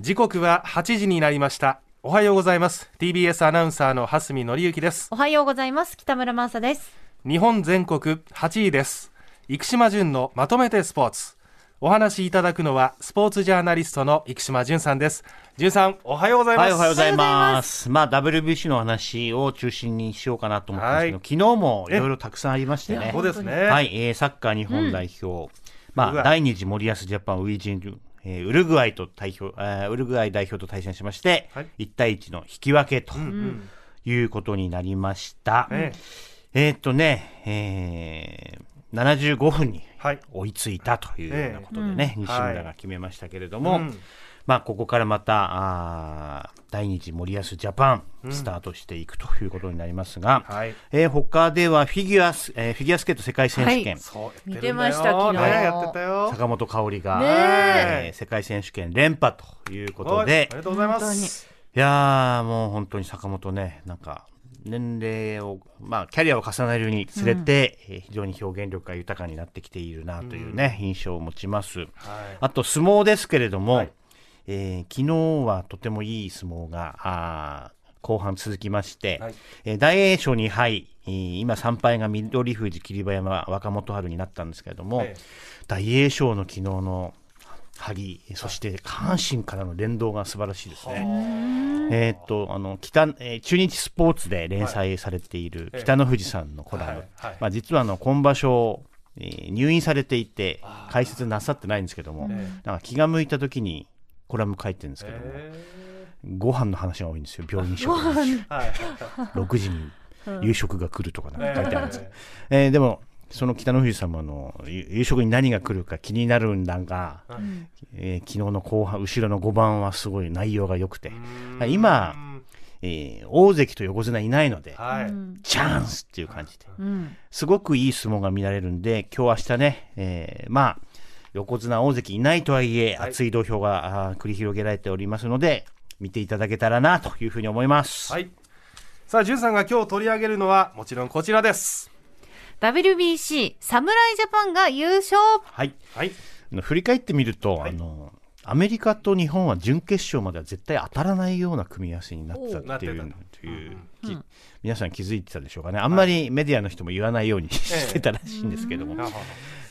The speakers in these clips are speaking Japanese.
時刻は8時になりました。おはようございます。TBS アナウンサーの蓮見紀之です。おはようございます。北村真麻です。日本全国8位です。生島淳のまとめてスポーツ。お話しいただくのはスポーツジャーナリストの生島淳さんです。淳さんおはようございます、はい、おはようございます。まあ、WBC の話を中心にしようかなと思ったんですけど、はい。昨日もいろいろたくさんありましてね。そう。ですね。はい、えーサッカー日本代表、まウルグアイあ、第二次森保ジャパンウィージン、えーウルグアイと代表、えーウルグアイ代表と対戦しまして、はい。1対1の引き分けということになりました。ねえ。ーっとね、えー、75分にはい。追いついたというようなことでね、ええ。西村が決めましたけれども、うん。まあ、ここからまたあー第二次森保ジャパンスタートしていくということになりますが、はい。えー他ではフィギュアス、えーフィギュアスケート世界選手権、そうやってるんだよ見てました昨日。ねやってたよ。坂本花織が、ねえ。ー世界選手権連覇ということはいでありがとうございます。いやーもう本当に坂本ねなんか年齢を、まあ、キャリアを重ねるにつれて、えー非常に表現力が豊かになってきているなというね、印象を持ちます。はい。あと相撲ですけれども、はいえー昨日はとてもいい相撲が後半続きまして、はい。えー大栄翔2敗、えー今3敗が翠富士、霧馬山、若元春になったんですけれども、ええ。大栄翔の昨日の張り、そして下半身からの連動が素晴らしいですね。えーっとあの北えー中日スポーツで連載されているええ。北の富士さんのコラム、はい。はい。まあ、実はあの今場所、えー入院されていて解説なさってないんですけども、え。なんか気が向いた時にコラム書いてるんですけども、えご飯の話が多いんですよ病院食の話。ーはい6時に夕食が来るとかなんか書いてあるんです、ええーでもその北の富士様のゆ夕食に何が来るか気になるんだが、ーえー昨日の後半後ろの5番はすごい内容が良くて、うん。今えー大関と横綱いないので、はい。チャンスっていう感じでうん。すごくいい相撲が見られるんで今日明日ね、えーまあ横綱大関いないとはいえ、はい。熱い土俵が繰り広げられておりますので見ていただけたらなというふうに思います。はい。さあ淳さんが今日取り上げるのはもちろんこちらです。WBC 侍ジャパンが優勝。はい。はい。振り返ってみると、はい。あのアメリカと日本は準決勝までは絶対当たらないような組み合わせになってたっていうといううんき皆さん気づいてたでしょうかね。あんまりメディアの人も言わないように してたらしいんですけども、い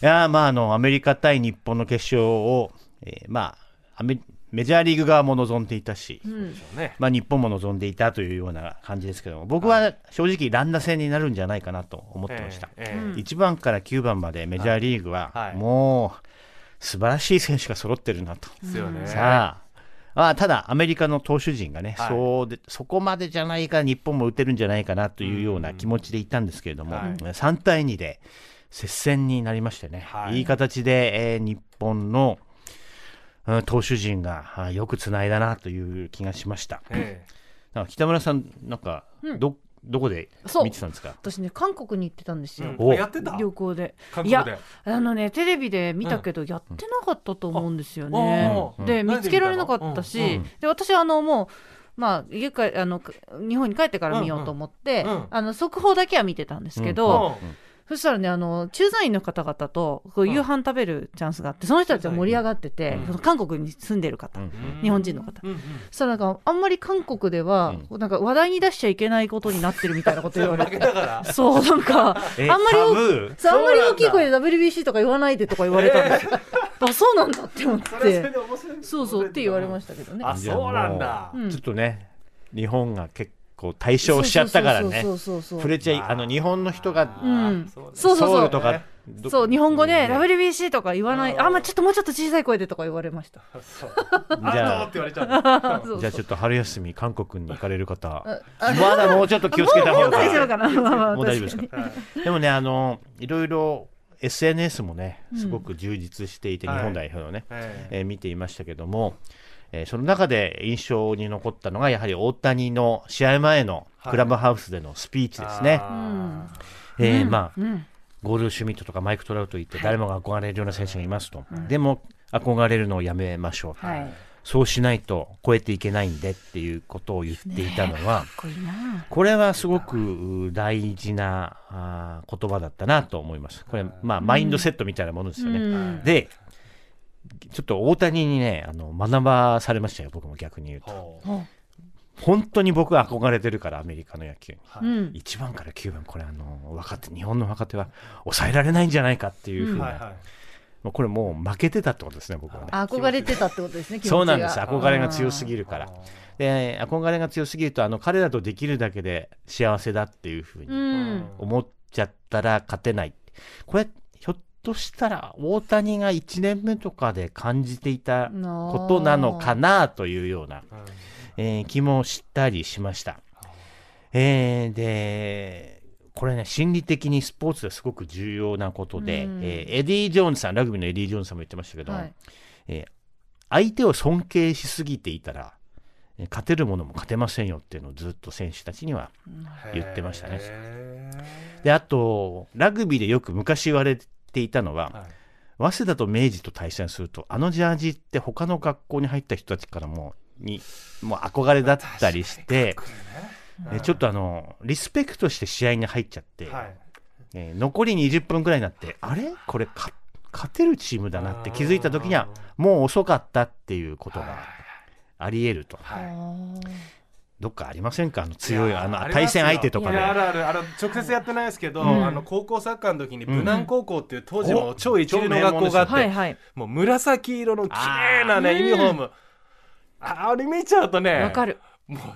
やーまああのアメリカ対日本の決勝を、えーまあアメメジャーリーグ側も望んでいたし、うん。ね。まあ、日本も望んでいたというような感じですけども僕は正直乱打戦になるんじゃないかなと思ってました、ええええ1番から9番までメジャーリーグははい。もう素晴らしい選手が揃ってるなと、さあ。まあ、ただ、アメリカの投手陣がね、はい。そうでそこまでじゃないか、日本も打てるんじゃないかなというような気持ちでいたんですけれども、はい。3対2で接戦になりましてね、はい。い、い形で、えー日本の、うん投手陣があよくつないだなという気がしました。えなんか北村さん、なんか、どどこでそう。見てたんですか？私ね韓国に行ってたんですよ、やってた？旅行で。いやあのねテレビで見たけど、やってなかったと思うんですよあね、うん。でうん見つけられなかったし、うん。うんで私あのもうまあ家かあの日本に帰ってから見ようと思って、うんうんあの速報だけは見てたんですけど、うんそしたらねあの駐在員の方々と夕飯食べるチャンスがあってその人たちは盛り上がってて、うん。韓国に住んでる方、うん。日本人の方。そしたらなんかあんまり韓国では、なんか話題に出しちゃいけないことになってるみたいなこと言われて。たから。そうなんか えあんまりあんまり大きい声で WBC とか言わないでとか言われたんですよ。あそうなんだって思って。そうそうって言われましたけどね。あそうなんだ。うん。ちょっとね、日本が結構対象しちゃったからね。そ、うそうそうそう触れちゃい、あ。の日本の人がうん。そうねそうそうそう。ソウルとか、どそう日本語でね WBC とか言わない、うん。あまあちょっともうちょっと小さい声でとか言われました。じゃあじゃあちょっと春休み韓国に行かれる方、あまだもうちょっと気をつけた方もう大丈夫が。かな？もう大丈夫ですか？でもね、あのいろいろ SNS もね、すごく充実していて、はい。日本代表のね、ええー見ていましたけども、えーその中で印象に残ったのが、やはり大谷の試合前のクラブハウスでのスピーチですね。あえーまあ、うんゴールドシュミットとかマイク・トラウト言って誰もが憧れるような選手がいますと、でも憧れるのをやめましょう、はい。そうしないと超えていけないんでっていうことを言っていたのは、かっこいいな。これはすごく大事なあー言葉だったなと思います。これ、まあ、マインドセットみたいなものですよね。うんで、ちょっと大谷にね、あの、学ばされましたよ、僕も逆に言うと。本当に僕は憧れてるから、アメリカの野球に。はいううん1番から9番、これあの、若手、日本の若手は抑えられないんじゃないかっていうふうな、はいこれもう負けてたってことですね、僕はね。憧れてたってことですね。そうなんです。憧れが強すぎるからあ。で、憧れが強すぎると、あの、彼らとできるだけで幸せだっていうふううにん。思っちゃったら勝てない。これ、ひょっとしたら大谷が1年目とかで感じていたことなのかなというような、えー気もしたりしました。えーで、これね、心理的にスポーツですごく重要なことで、うんえーエディ・ジョーンズさん、ラグビーのエディ・ジョーンズさんも言ってましたけど、はい。えー相手を尊敬しすぎていたら、えー勝てるものも勝てませんよっていうのをずっと選手たちには。言ってましたねで、あと、ラグビーでよく昔言われていたのは、はい。早稲田と明治と対戦すると、あのジャージって他の学校に入った人たちからも、に、もう憧れだったりして、ね。えーちょっとあの、リスペクトして試合に入っちゃって、はい。えー残り20分くらいになって、あれ？これか勝てるチームだなって気づいた時には、もう遅かったっていうことはい。があり得ると。はいどっかありませんか？あの強い、あの対戦相手とかで。あるあるあの直接やってないですけど、うんあの高校サッカーの時にうん武南高校っていう当時もお超一流の学校があって、はいはい。もう紫色の綺麗なねユニフォームああれ見ちゃうとねわかる。もうん。う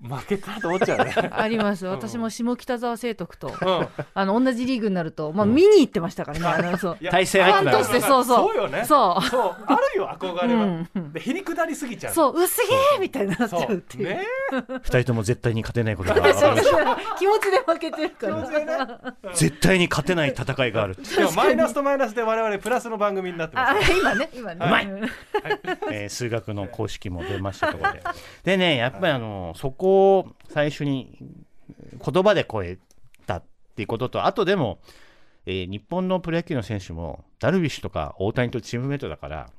負けたと思っちゃうね、あります。私も下北沢成徳と、うん、あの、同じリーグになると、まあ、見に行ってましたからね。あの、そう。対戦相手だファンとしてそうそう。そうよね。そう。そう。あるよ憧れは、うんでへりくだりすぎちゃう。そう、薄げーみたいになっちゃそううっていう。ね。二人とも絶対に勝てないことが分かりました。気持ちで負けてるから。絶対に勝てない戦いがある。でもマイナスとマイナスで我々プラスの番組になってまあす、今ね、今ね。うまい。んえー数学の公式も出ましたところで。でね、やっぱりあの、そこを最初に言葉で超えたっていうことと、あとでも、えー日本のプロ野球の選手も、ダルビッシュとか大谷とチームメイトだから、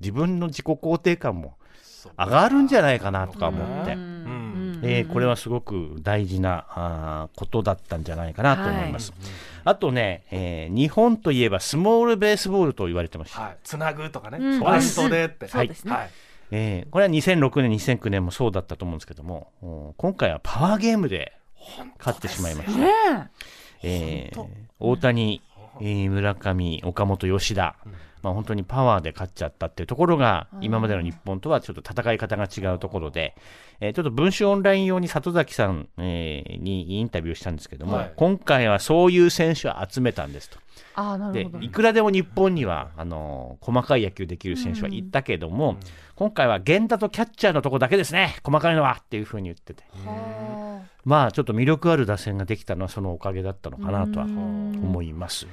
自分の自己肯定感も上がるんじゃないかなとか思って、うん。えーこれはすごく大事なあーことだったんじゃないかなと思います。あとね、えー日本といえばスモールベースボールと言われてました。はい、つなぐとかね、うん。ファーストでって、そうですね。はい、えーこれは2006年、2009年もそうだったと思うんですけども、お今回はパワーゲームで勝ってしまいました。ねえー本大谷、えー村上、岡本、吉田、まあ、本当にパワーで勝っちゃったっていうところが、今までの日本とはちょっと戦い方が違うところで、えーちょっと文春オンライン用に里崎さん、えーにインタビューしたんですけども、はい。今回はそういう選手を集めたんですと。ああ、なるでほど。いくらでも日本にはあの細かい野球できる選手はいたけども、今回は源田とキャッチャーのとこだけですね、細かいのはっていうふうに言ってて、はまあちょっと魅力ある打線ができたのはそのおかげだったのあかなとはうん。思います。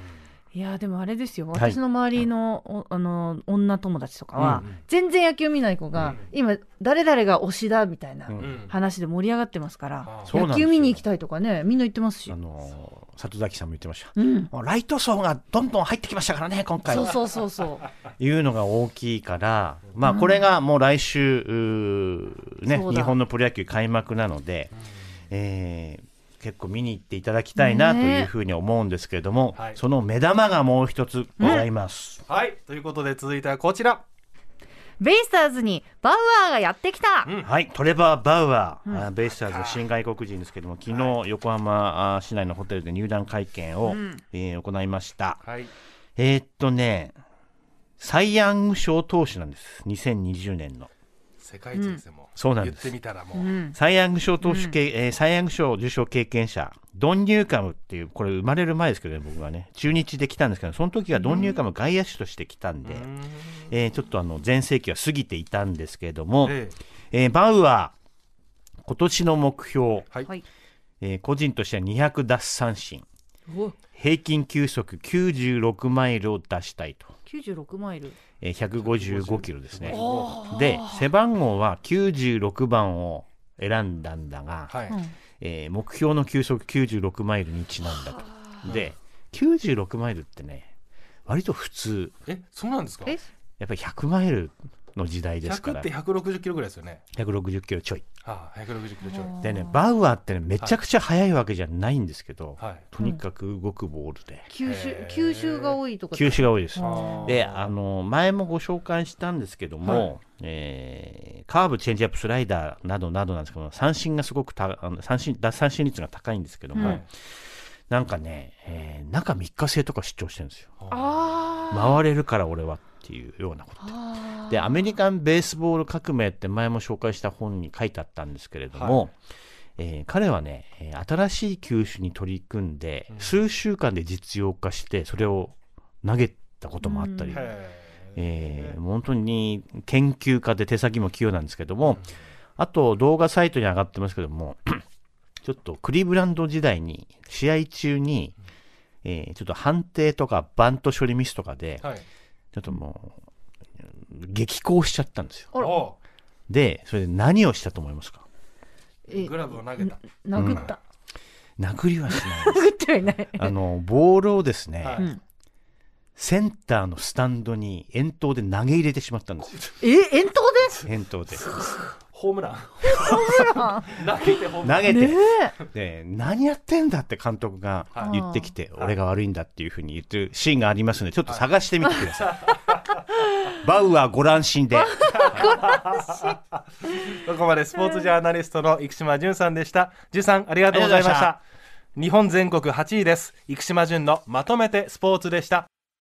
いやでもあれですよ。い。私の周りの,お、あの女友達とかは、うん。全然野球見ない子が、今誰々が推しだみたいなうん。うん話で盛り上がってますから、うなん野球見に行きたいとかねみんな言ってますし。あ、の里崎さんも言ってました。うん、ライト層がどんどん入ってきましたからね、今回は。そうそうそうそう。いうのが大きいから、まあ、これがもう来週、うーね日本のプロ野球開幕なので、えー結構見に行っていただきたいなというふうに思うんですけれども、はい。その目玉がもう一つございます。はい、ということで続いてはこちら、ベイスターズにバウアーがやってきた、うん。はい、トレバー・バウアー、あベイスターズ新外国人ですけども、昨日、横浜あ市内のホテルで入団会見を、うん。えー行いました。はい、えーっとね、サイ・ヤング賞投手なんです、2020年の。世界一ですよ、もう。そうなんです。言ってみたらもう、うん。サイ・ヤング賞投手系、えーサイ・ヤング賞受賞経験者、ドン・ニューカムっていう、これ生まれる前ですけどね、僕はね、中日で来たんですけど、その時はドン・ニューカム外野手として来たんで、うん。えーちょっとあの全盛期は過ぎていたんですけれども、ええ。ーバウアー、今年の目標、はい。はい。えー個人としては200奪三振、お。平均球速96マイルを出したいと、96マイルえー155キロですね。おで、背番号は96番を選んだんだが、はい、うん。えー目標の球速96マイルにちなんだと。で、96マイルってね、割と普通。えそうなんですか？え？やっぱり100マイルの時代ですか100らって160キロぐらいですよね。160キロちょい。ああ、160キロちょい。でねバウアーってねめちゃくちゃ速いわけじゃないんですけど、はい。とにかく動くボールで、吸収へー。吸収が多いとか？球種が多いです。であの前もご紹介したんですけども、えーカーブチェンジアップスライダーなどなどなんですけど三振がすごくたあの三振奪三振率が高いんですけども、はい。なんかね、えー中3日制とか出張してるんですよ。回れるから俺はっていうようなこと。でアメリカンベースボール革命って前も紹介した本に書いてあったんですけれども、はい。えー彼はねえー新しい球種に取り組んで、数週間で実用化してそれを投げたこともあったり、うん。へえー本当に研究家で手先も器用なんですけども、あと動画サイトに上がってますけども ちょっとクリーブランド時代に試合中に、えーちょっと判定とかバント処理ミスとかで、えはい。ちょっともう激高しちゃったんですよ。でそれで何をしたと思いますか？グラブを投げた。殴った。殴りはしないです。殴ってはいない。あのボールをですね、はい。うん。センターのスタンドに遠投で投げ入れてしまったんですよ。え遠投遠投で ホームラン。で投げてホームラン。投げて、ねで何やってんだって監督がはい言ってきて、俺が悪いんだっていうふうに言ってるシーンがありますのでちょっと探してみてください、バウアーご乱心で ここまでスポーツジャーナリストの生島淳さんでした。淳さん、ありがとうございました。日本全国8位です。生島淳のまとめてスポーツでした。